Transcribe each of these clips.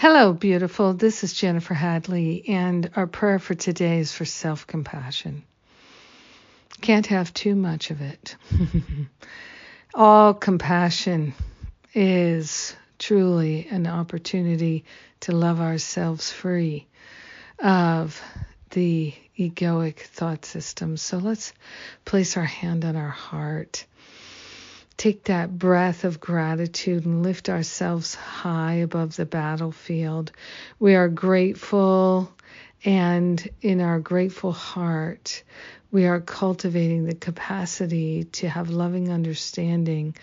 Hello, beautiful. This is Jennifer Hadley, and our prayer for today is for self compassion. Can't have too much of it. All compassion is truly an opportunity to love ourselves free of the egoic thought system. So let's place our hand on our heart take that breath of gratitude and lift ourselves high above the battlefield. We are grateful, and in our grateful heart, we are cultivating the capacity to have loving understanding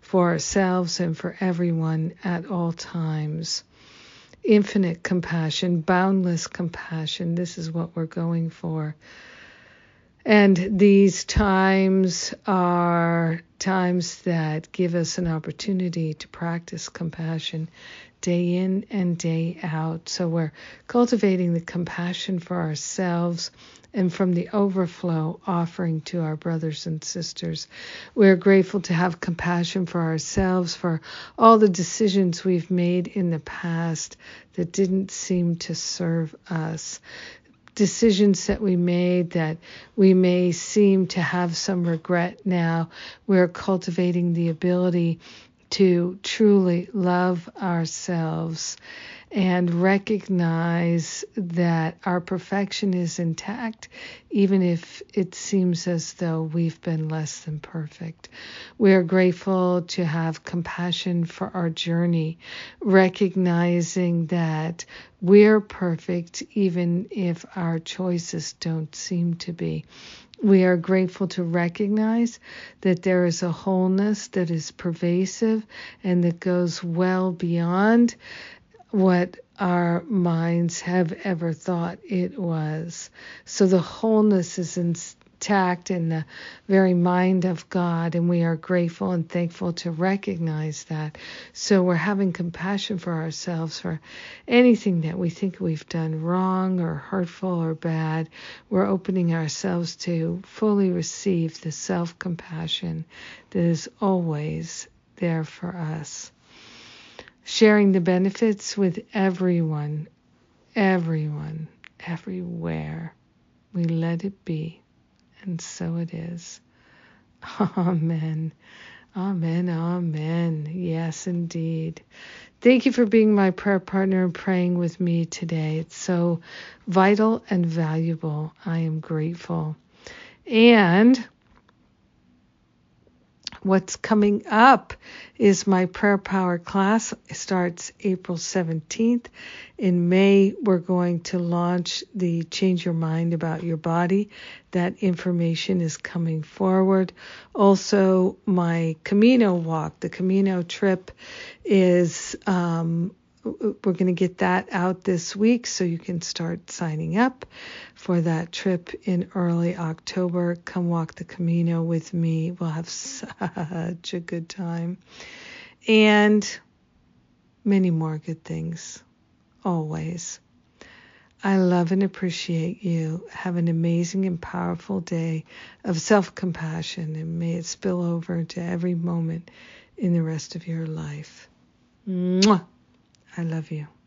for ourselves and for everyone at all times. Infinite compassion, boundless compassion. This is what we're going for. And these times are times that give us an opportunity to practice compassion day in and day out. So we're cultivating the compassion for ourselves and from the overflow offering to our brothers and sisters. We're grateful to have compassion for ourselves for all the decisions we've made in the past that didn't seem to serve us decisions that we made that we may seem to have some regret now, we're cultivating the ability to truly love ourselves and recognize that our perfection is intact, even if it seems as though we've been less than perfect. We are grateful to have compassion for our journey, recognizing that we're perfect, even if our choices don't seem to be. We are grateful to recognize that there is a wholeness that is pervasive and that goes well beyond what our minds have ever thought it was. So the wholeness is intact in the very mind of God, and we are grateful and thankful to recognize that. So we're having compassion for ourselves for anything that we think we've done wrong or hurtful or bad. We're opening ourselves to fully receive the self compassion that is always there for us sharing the benefits with everyone, everyone, everywhere. We let it be, and so it is. Amen. Amen. Amen. Yes, indeed. Thank you for being my prayer partner and praying with me today. It's so vital and valuable. I am grateful. And What's coming up is my prayer power class. It starts April 17th. In May, we're going to launch the Change Your Mind About Your Body. That information is coming forward. Also, my Camino walk, the Camino trip, is um, we're going to get that out this week so you can start signing up for that trip in early October. Come walk the Camino with me. We'll have such a good time. And many more good things, always. I love and appreciate you. Have an amazing and powerful day of self compassion, and may it spill over into every moment in the rest of your life. Mwah. I love you.